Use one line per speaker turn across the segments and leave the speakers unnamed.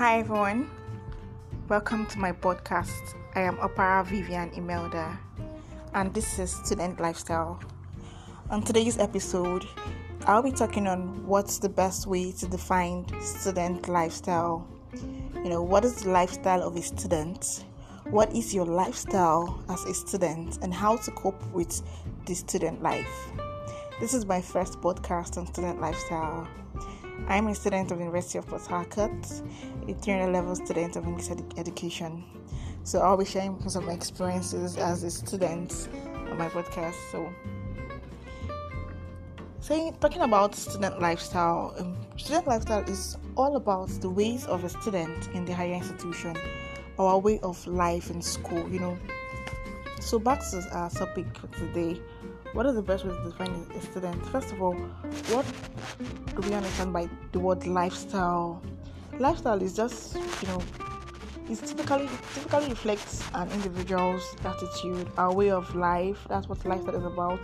Hi everyone, welcome to my podcast. I am Opara Vivian Imelda, and this is Student Lifestyle. On today's episode, I'll be talking on what's the best way to define student lifestyle. You know, what is the lifestyle of a student? What is your lifestyle as a student, and how to cope with the student life? This is my first podcast on student lifestyle. I'm a student of the University of Port Harcourt, a 300 level student of English ed- education. So I'll be sharing some of my experiences as a student on my podcast. So, talking about student lifestyle, um, student lifestyle is all about the ways of a student in the higher institution, our way of life in school. You know. So back to our topic today what is the best way to define a student? First of all, what do we understand by the word lifestyle? Lifestyle is just, you know, it typically typically reflects an individual's attitude, our way of life. That's what lifestyle is about.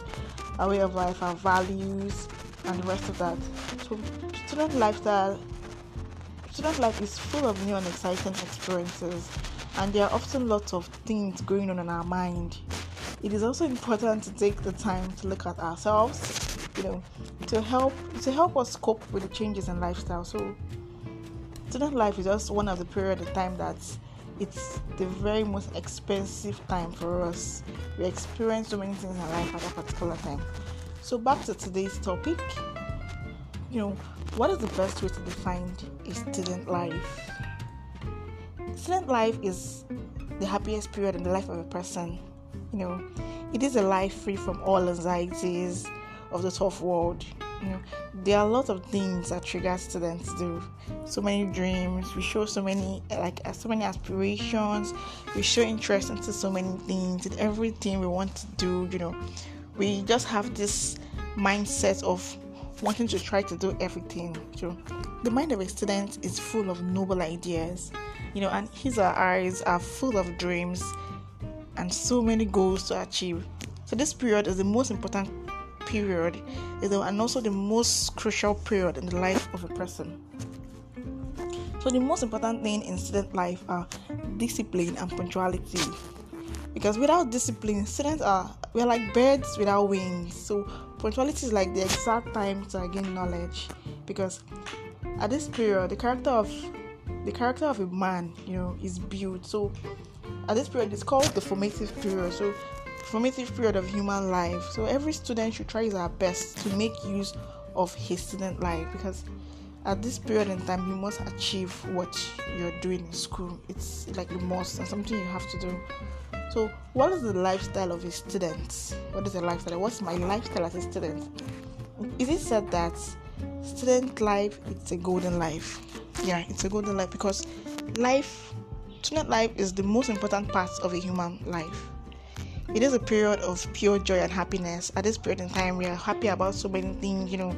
Our way of life, our values, and the rest of that. So, student lifestyle, student life is full of new and exciting experiences, and there are often lots of things going on in our mind it is also important to take the time to look at ourselves, you know, to help to help us cope with the changes in lifestyle. So student life is just one of the period of time that it's the very most expensive time for us. We experience so many things in life at that particular time. So back to today's topic. You know, what is the best way to define a student life? Student life is the happiest period in the life of a person you know, it is a life free from all anxieties of the tough world. You know, there are a lot of things that trigger students do. So many dreams. We show so many like uh, so many aspirations. We show interest into so many things in everything we want to do. You know, we just have this mindset of wanting to try to do everything. So the mind of a student is full of noble ideas. You know, and his or eyes are full of dreams and so many goals to achieve. So this period is the most important period and also the most crucial period in the life of a person. So the most important thing in student life are discipline and punctuality. Because without discipline, students are we're like birds without wings. So punctuality is like the exact time to gain knowledge. Because at this period, the character of the character of a man, you know, is built. So at this period it's called the formative period. So formative period of human life. So every student should try his best to make use of his student life because at this period in time you must achieve what you're doing in school. It's like a must and something you have to do. So what is the lifestyle of a student? What is the lifestyle? What's my lifestyle as a student? Is it said that student life it's a golden life? Yeah it's a golden life because life Student life is the most important part of a human life. It is a period of pure joy and happiness. At this period in time, we are happy about so many things, you know,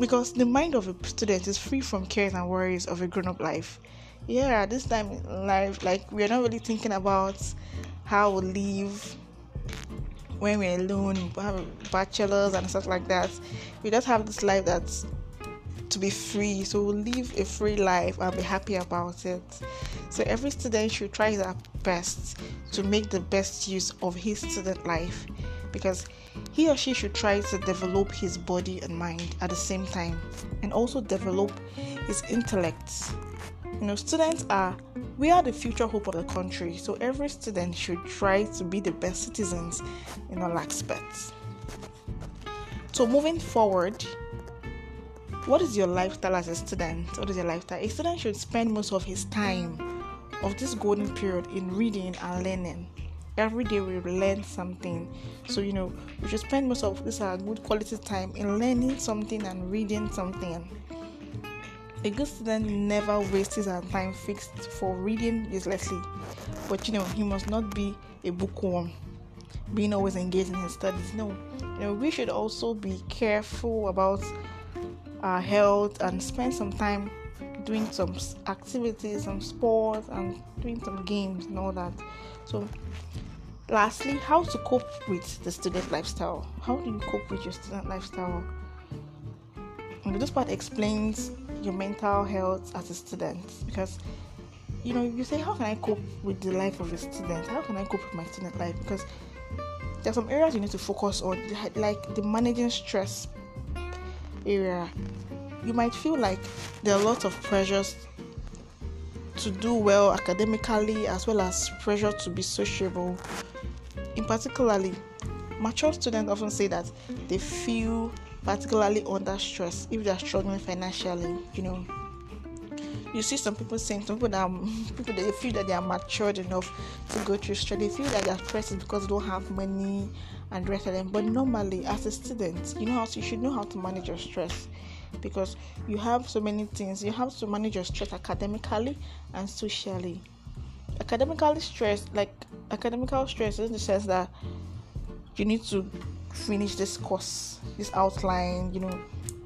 because the mind of a student is free from cares and worries of a grown up life. Yeah, at this time in life, like, we are not really thinking about how we live when we're alone, we have bachelors and stuff like that. We just have this life that's to be free. So live a free life and be happy about it. So every student should try their best to make the best use of his student life because he or she should try to develop his body and mind at the same time and also develop his intellect. You know, students are we are the future hope of the country, so every student should try to be the best citizens in all aspects. So moving forward, what is your lifestyle as a student? What is your lifestyle? A student should spend most of his time of this golden period in reading and learning. Every day we learn something. So you know we should spend most of this our good quality time in learning something and reading something. A good student never wastes his time fixed for reading uselessly. But you know he must not be a bookworm, being always engaged in his studies. No, you know we should also be careful about our health and spend some time doing some activities, some sports, and doing some games and all that. So, lastly, how to cope with the student lifestyle? How do you cope with your student lifestyle? And this part explains your mental health as a student because you know you say how can I cope with the life of a student? How can I cope with my student life? Because there are some areas you need to focus on, like the managing stress area. You might feel like there are lots of pressures to do well academically as well as pressure to be sociable. In particularly, mature students often say that they feel particularly under stress if they are struggling financially. You know, you see some people saying some people that people they feel that they are matured enough to go through stress. They feel that they are stressed because they don't have money and rest of them. But normally, as a student, you know how you should know how to manage your stress because you have so many things. You have to manage your stress academically and socially. Academically stress, like academical stress, in the sense that you need to finish this course, this outline, you know,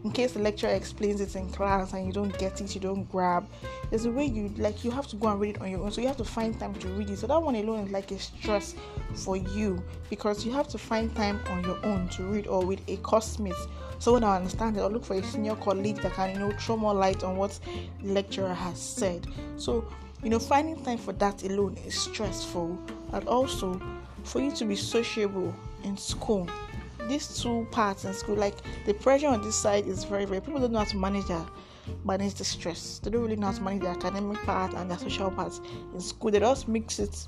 in case the lecturer explains it in class and you don't get it, you don't grab. There's a way you like you have to go and read it on your own. So you have to find time to read it. So that one alone is like a stress for you because you have to find time on your own to read or with a course mate. Someone that understand it or look for a senior colleague that can, you know, throw more light on what the lecturer has said. So, you know, finding time for that alone is stressful. And also for you to be sociable in school these two parts in school, like the pressure on this side is very, very. People don't know how to manage their manage the stress. They don't really know how to manage the academic part and their social parts in school. They just mix it.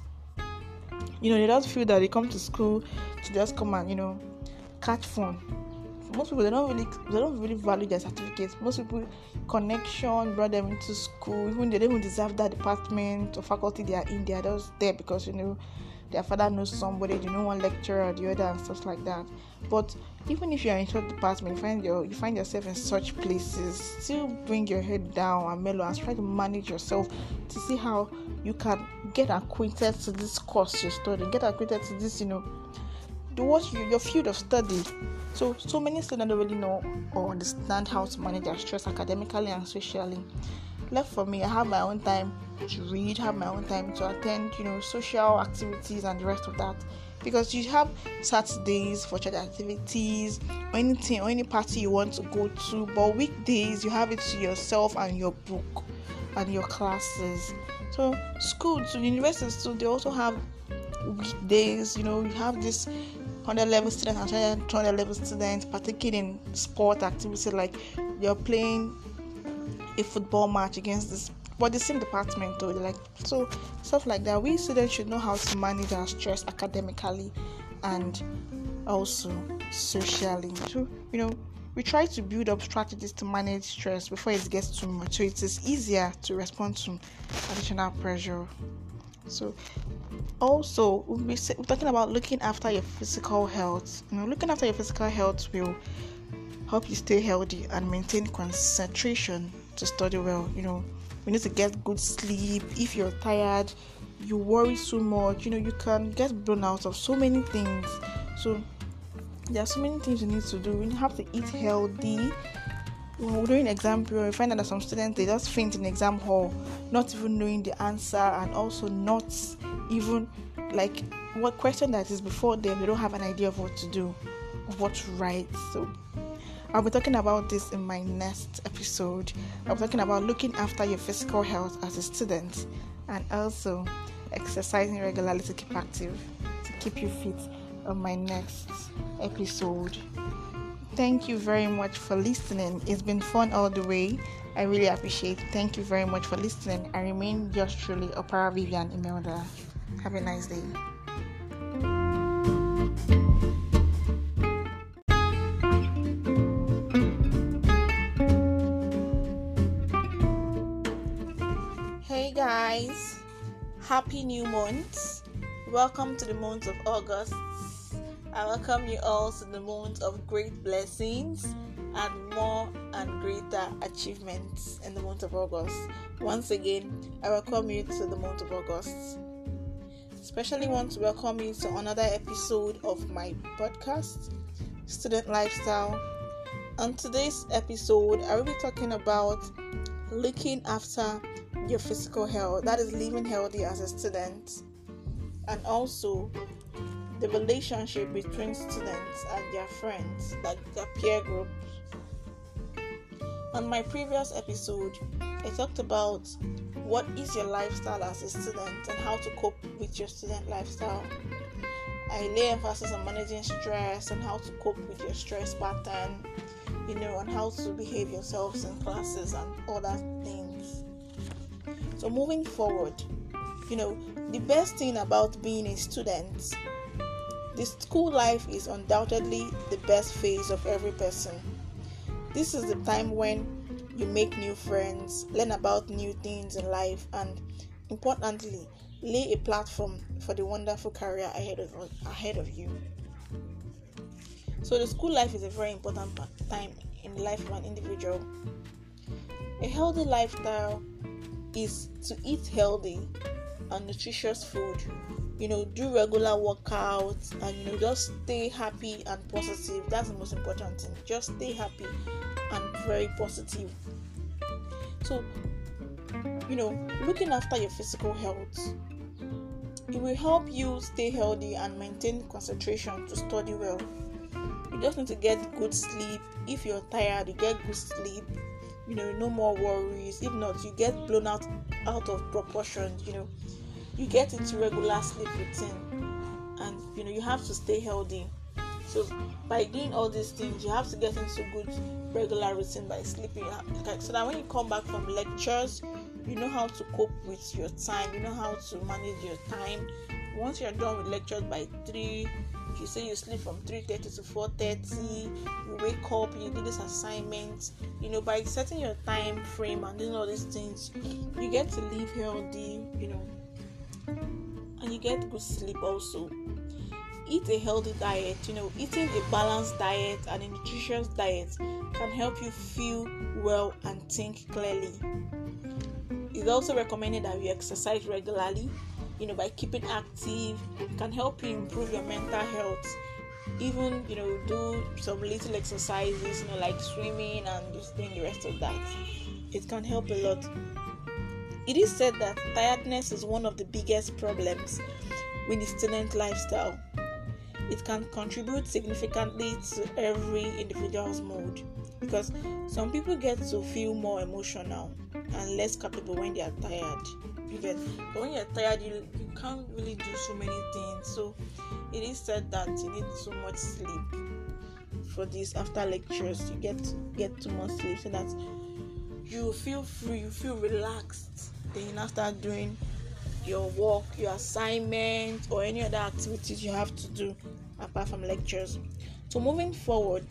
You know, they just feel that they come to school to just come and you know catch fun. Most people they don't really they don't really value their certificates. Most people connection brought them into school. Even they don't even deserve that department or faculty they are in. They are just there because you know their father knows somebody, you know one lecturer or the other and stuff like that. But even if you are in such department, you find your you find yourself in such places, still bring your head down and mellow and try to manage yourself to see how you can get acquainted to this course you're studying, get acquainted to this, you know, the what you, your field of study. So so many students don't really know or understand how to manage their stress academically and socially left for me. I have my own time to read, have my own time to attend, you know, social activities and the rest of that. Because you have Saturdays for church activities or anything or any party you want to go to, but weekdays you have it to yourself and your book and your classes. So school to universities too, they also have weekdays, you know, you have this 100 level students and 200 level students partaking in sport activities like you're playing a football match against this but the same department though like so stuff like that. We students should know how to manage our stress academically and also socially. So you know we try to build up strategies to manage stress before it gets too much so it is easier to respond to additional pressure. So also we'll be we're talking about looking after your physical health. You know looking after your physical health will help you stay healthy and maintain concentration to study well. You know, we need to get good sleep. If you're tired, you worry so much, you know, you can get blown out of so many things. So there are so many things you need to do. You have to eat healthy. When during exam period, you find that some students they just faint in exam hall, not even knowing the answer, and also not even like what question that is before them. They don't have an idea of what to do, of what to write. So I'll be talking about this in my next episode. I'll be talking about looking after your physical health as a student and also exercising regularly to keep active, to keep you fit on my next episode. Thank you very much for listening. It's been fun all the way. I really appreciate it. Thank you very much for listening. I remain yours truly, Opara Vivian Imelda. Have a nice day. Happy new month. Welcome to the month of August. I welcome you all to the month of great blessings and more and greater achievements in the month of August. Once again, I welcome you to the month of August. Especially want to welcome you to another episode of my podcast, Student Lifestyle. On today's episode, I will be talking about looking after your physical health, that is living healthy as a student, and also the relationship between students and their friends, like their peer group. On my previous episode, I talked about what is your lifestyle as a student and how to cope with your student lifestyle. I lay emphasis on managing stress and how to cope with your stress pattern, you know, and how to behave yourselves in classes and other things. So, moving forward, you know, the best thing about being a student, the school life is undoubtedly the best phase of every person. This is the time when you make new friends, learn about new things in life, and importantly, lay a platform for the wonderful career ahead of ahead of you. So the school life is a very important time in the life of an individual. A healthy lifestyle is to eat healthy and nutritious food. You know, do regular workouts and you know just stay happy and positive. That's the most important thing. Just stay happy and very positive. So, you know, looking after your physical health it will help you stay healthy and maintain concentration to study well. You just need to get good sleep. If you're tired, you get good sleep. You know, no more worries. If not, you get blown out out of proportion. You know, you get into regular sleep routine, and you know you have to stay healthy. So by doing all these things, you have to get into good regular routine by sleeping. Ah, so that when you come back from lectures, you know how to cope with your time you know how to manage your time once you're done with lectures by 3 if you say you sleep from 3.30 to 4.30 you wake up you do this assignment you know by setting your time frame and doing all these things you get to live healthy you know and you get good sleep also. Eat a healthy diet you know eating a balanced diet and a nutritious diet can help you feel well and think clearly. It's also recommended that you exercise regularly, you know, by keeping active, can help you improve your mental health. Even, you know, do some little exercises, you know, like swimming and just doing the rest of that. It can help a lot. It is said that tiredness is one of the biggest problems with the student lifestyle. It can contribute significantly to every individual's mood because some people get to feel more emotional and less capable when they are tired. But when you're tired, you, you can't really do so many things. So it is said that you need so much sleep for this after lectures. You get get too much sleep so that you feel free, you feel relaxed. Then you now start doing your work, your assignment, or any other activities you have to do apart from lectures. So moving forward,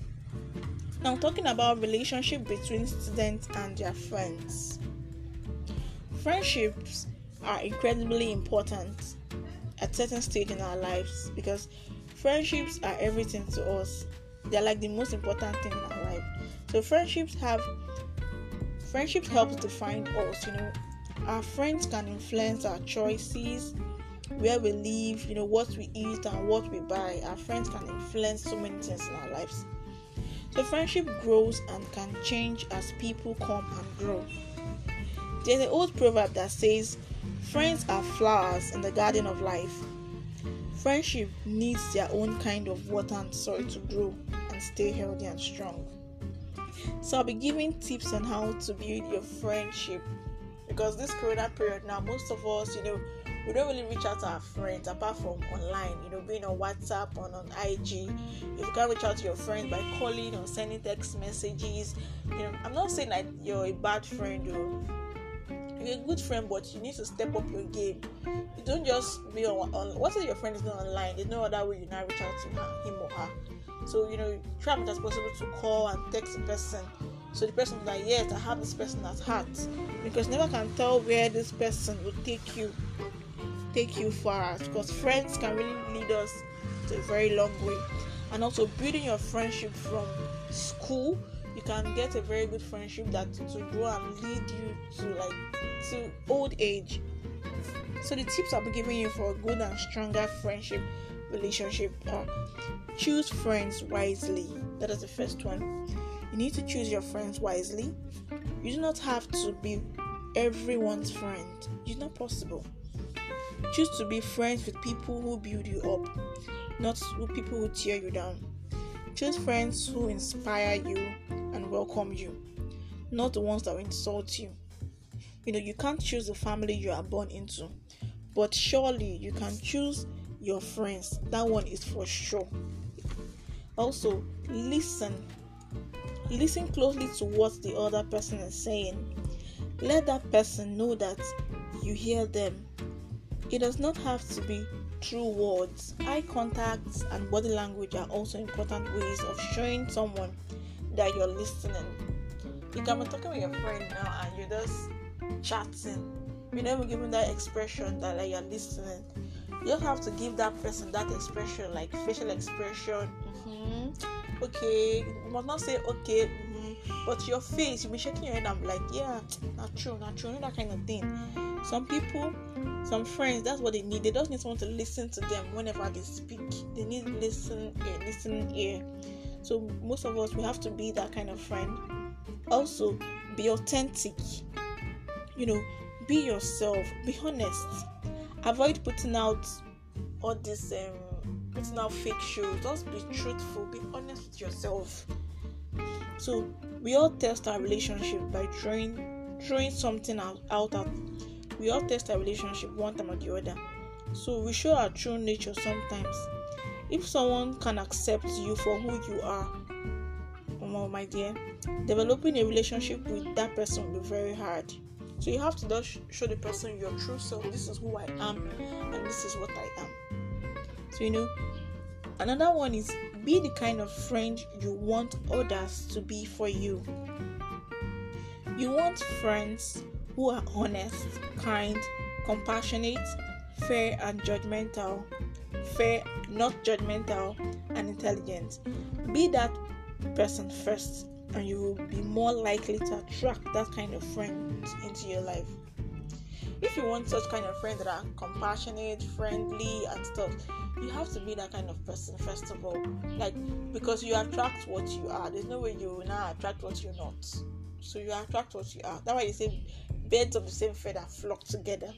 now talking about relationship between students and their friends. Friendships are incredibly important at certain stage in our lives because friendships are everything to us. They're like the most important thing in our life. So friendships have friendships help define us, you know. Our friends can influence our choices, where we live, you know, what we eat and what we buy. Our friends can influence so many things in our lives. So friendship grows and can change as people come and grow. There's an old proverb that says, Friends are flowers in the garden of life. Friendship needs their own kind of water and soil to grow and stay healthy and strong. So I'll be giving tips on how to build your friendship because this corona period now, most of us, you know, we don't really reach out to our friends apart from online, you know, being on WhatsApp or on IG. If you can't reach out to your friends by calling or sending text messages, you know, I'm not saying that you're a bad friend or you're a good friend, but you need to step up your game. You don't just be on, on what if your friend is not online? There's no other way you now reach out to her, him or her. So you know, try as much as possible to call and text the person so the person like yes i have this person at heart because never can tell where this person will take you take you far because friends can really lead us to a very long way. And also building your friendship from school you can get a very good friendship that to grow and lead you to like to old age. So the tips i'll be giving you for a good and stronger friendship relationship are choose friends wisely. That is the first one. You need to choose your friends wisely. You do not have to be everyone's friend. It's not possible Choose to be friends with people who build you up, not with people who tear you down. Choose friends who inspire you and welcome you. not the ones that insult you. You know, you can't choose the family you are born into, but surely you can choose your friends. That one is for sure. Also, listen. Listen closely to what the other person is saying. Let that person know that you hear them. It does not have to be through words. Eye contact and body language are also important ways of showing someone that you're listening. You can be talking with your friend now and you're just chatting. You're never giving that expression that like, you're listening. You just have to give that person that expression, like facial expression. Mm-hmm. Okay, you must not say okay, mm-hmm. but your face, you'll be shaking your head. I'm like, yeah, not true, not true, that kind of thing. Some people, some friends, that's what they need. They just need someone to listen to them whenever they speak. They need listen ear, listen ear. So most of us we have to be that kind of friend. Also, be authentic. You know, be yourself. Be honest. Avoid putting out all this um putting out fake shows. Just be truthful. Be honest with yourself. So we all test our relationship by throwing throwing something out, out at we all test our relationship one time or the other. So we show our true nature sometimes. If someone can accept you for who you are, oh my dear, developing a relationship with that person will be very hard. So you have to just show the person your true self. This is who I am, and this is what I am. So you know, another one is be the kind of friend you want others to be for you. You want friends who are honest, kind, compassionate, fair, and judgmental. Fair, not judgmental, and intelligent. Be that person first, and you will be more likely to attract that kind of friend into your life. If you want such kind of friends that are compassionate, friendly, and stuff, you have to be that kind of person first of all. Like because you attract what you are. There's no way you will now attract what you're not. So you attract what you are. That's why you say birds of the same feather flock together.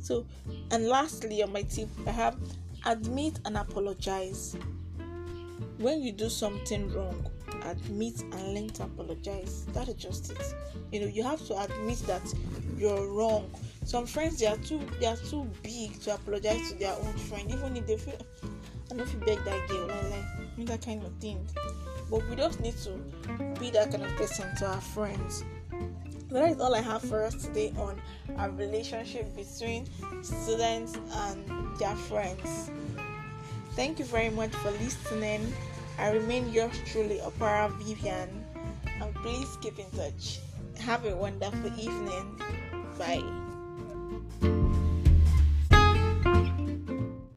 So, and lastly, on my tip, I have admit and apologize. When you do something wrong, admit and learn to apologize. That is just it. You know, you have to admit that you're wrong. Some friends they are too they are too big to apologize to their own friend, even if they feel I don't know if you beg that girl, like, like that kind of thing. But we just need to be that kind of person to our friends that is all I have for us today on a relationship between students and their friends. Thank you very much for listening. I remain yours truly, Opara Vivian, and please keep in touch. Have a wonderful evening. Bye.